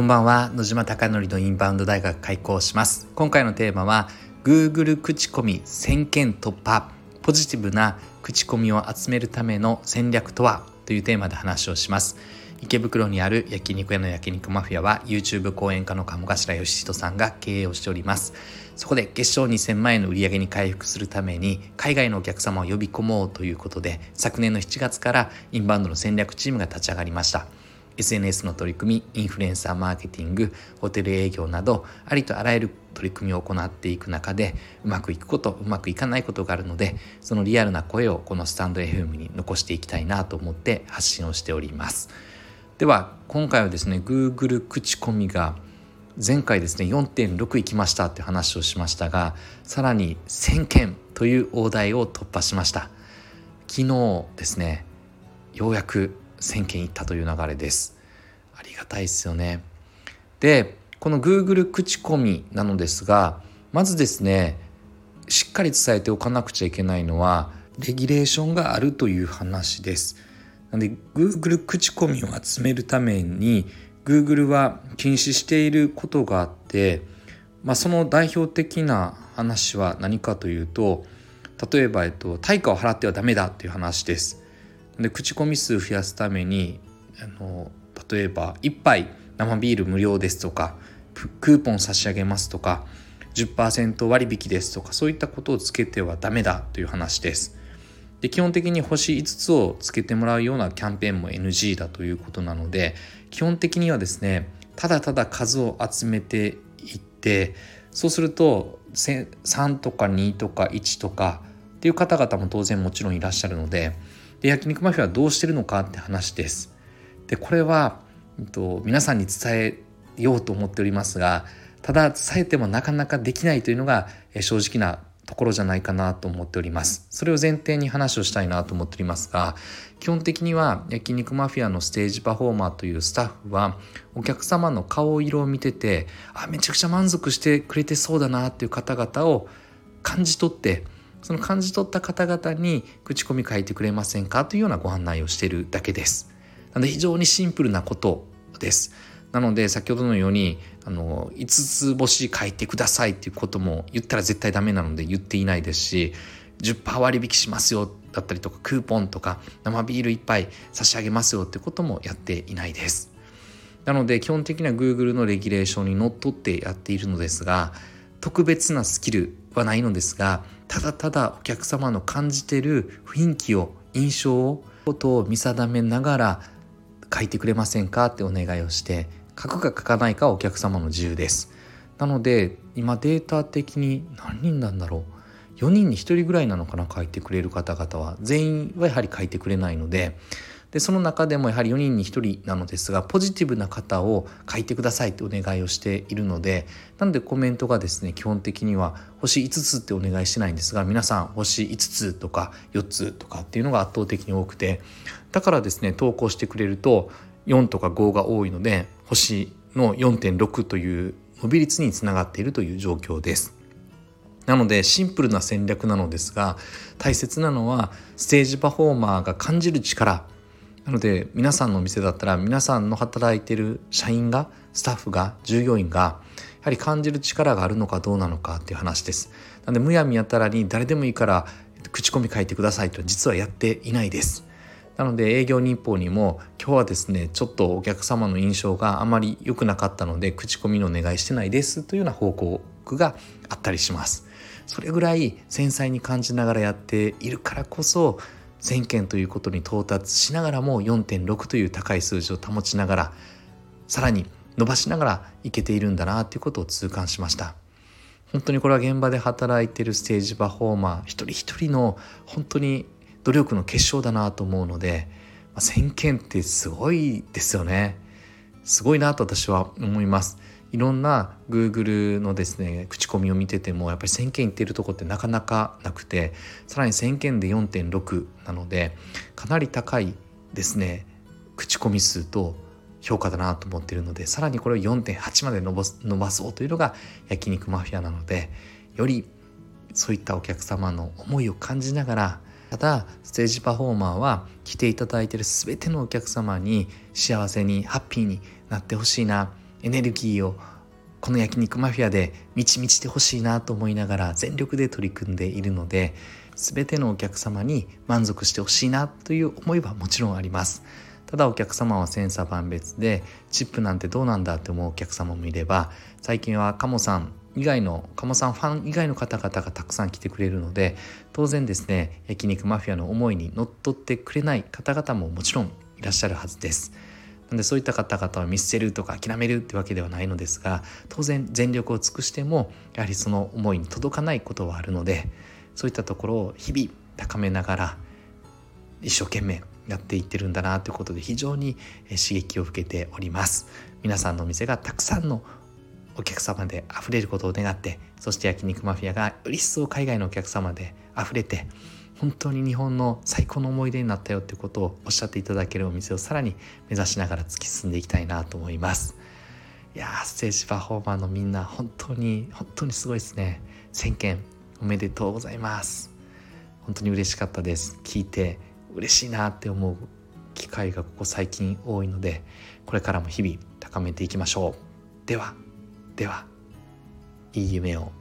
こんばんは。野島貴則のインバウンド大学開講します。今回のテーマは Google 口コミ1000件突破。ポジティブな口コミを集めるための戦略とは？というテーマで話をします。池袋にある焼肉屋の焼肉マフィアは YouTube 講演家の鴨頭義人さんが経営をしております。そこで月賞2000万円の売り上げに回復するために海外のお客様を呼び込もうということで昨年の7月からインバウンドの戦略チームが立ち上がりました。SNS の取り組みインフルエンサーマーケティングホテル営業などありとあらゆる取り組みを行っていく中でうまくいくことうまくいかないことがあるのでそのリアルな声をこのスタンド FM に残していきたいなと思って発信をしております。では今回はですね Google 口コミが前回ですね4.6いきましたって話をしましたがさらに1000件という大台を突破しました。昨日ですねようやく1000件いったという流れです。ありがたいですよね。でこの Google 口コミなのですがまずですねしっかり伝えておかなくちゃいけないのはレギュレーションがあるという話です。なので Google 口コミを集めるために Google は禁止していることがあって、まあ、その代表的な話は何かというと例えば、えっと、対価を払ってはダメだっていう話です。で口コミ数増やすためにあの例えば1杯生ビール無料ですとかクーポン差し上げますとか10%割引ですとかそういったことをつけてはダメだという話です。で基本的に星5つをつけてもらうようなキャンペーンも NG だということなので基本的にはですねただただ数を集めていってそうすると3とか2とか1とかっていう方々も当然もちろんいらっしゃるのでで焼肉マフィアはどうしてるのかって話です。でこれは、えっと、皆さんに伝えようと思っておりますがただ伝えてもなかなかできないというのが正直なところじゃないかなと思っておりますそれを前提に話をしたいなと思っておりますが基本的には焼肉マフィアのステージパフォーマーというスタッフはお客様の顔色を見ててあめちゃくちゃ満足してくれてそうだなっていう方々を感じ取ってその感じ取った方々に口コミ書いてくれませんかというようなご案内をしているだけです。なので非常にシンプルなことです。なので先ほどのようにあの5つ星書いてくださいっていうことも言ったら絶対ダメなので言っていないですし10%割引しますよだったりとかクーポンとか生ビール1杯差し上げますよってこともやっていないです。なので基本的には Google のレギュレーションにのっとってやっているのですが特別なスキルはないのですがただただお客様の感じてる雰囲気を印象をことを見定めながら書いてくれませんかってお願いをして書くか書かないかはお客様の自由です。なので今データ的に何人なんだろう。4人に1人ぐらいなのかな書いてくれる方々は。全員はやはり書いてくれないのででその中でもやはり4人に1人なのですがポジティブな方を書いてくださいってお願いをしているのでなのでコメントがですね基本的には星5つってお願いしないんですが皆さん星5つとか4つとかっていうのが圧倒的に多くてだからですね投稿してくれると4とか5が多いので星の4.6という伸び率につながっているという状況です。なのでシンプルな戦略なのですが大切なのはステージパフォーマーが感じる力なので皆さんのお店だったら皆さんの働いてる社員がスタッフが従業員がやはり感じる力があるのかどうなのかっていう話です。なのでむやみやたらに誰でもいいから口コミ書いてくださいと実はやっていないです。なので営業日報にも今日はですねちょっとお客様の印象があまり良くなかったので口コミのお願いしてないですというような報告があったりしますそれぐらい繊細に感じながらやっているからこそ1000件ということに到達しながらも4.6という高い数字を保ちながらさらに伸ばしながらいけているんだなということを痛感しました。本当にこれは現場で働いているステージパフォーマー一人一人の本当に努力の結晶だなと思うので、1000件ってすごいですよね。すごいなと私は思います。いろんな Google のですね口コミを見ててもやっぱり1000件いってるとこってなかなかなくてさらに1000件で4.6なのでかなり高いですね口コミ数と評価だなと思っているのでさらにこれを4.8まで伸ば伸ばそうというのが焼肉マフィアなのでよりそういったお客様の思いを感じながらただステージパフォーマーは来ていただいている全てのお客様に幸せにハッピーになってほしいなエネルギーをこの焼肉マフィアで満ち満ちてほしいなと思いながら全力で取り組んでいるので全てのお客様に満足してほしいなという思いはもちろんありますただお客様は千差万別でチップなんてどうなんだって思うお客様もいれば最近はカモさん以外の鴨さんファン以外の方々がたくさん来てくれるので当然ですね焼肉マフィアの思いにのっとってくれない方々ももちろんいらっしゃるはずです。なんでそういった方々を見捨てるとか諦めるってわけではないのですが当然全力を尽くしてもやはりその思いに届かないことはあるのでそういったところを日々高めながら一生懸命やっていってるんだなということで非常に刺激を受けております。皆さんのお店がたくさんのお客様で溢れることを願ってそして焼肉マフィアがより一層海外のお客様で溢れて本当に日本の最高の思い出になったよってことをおっしゃっていただけるお店をさらに目指しながら突き進んでいきたいなと思います。いやステージパフォーマーのみんな本当に本当にすごいですね。1000件おめでとうございます。本当に嬉しかったです。聞いて嬉しいなって思う機会がここ最近多いのでこれからも日々高めていきましょう。ではではいい夢を。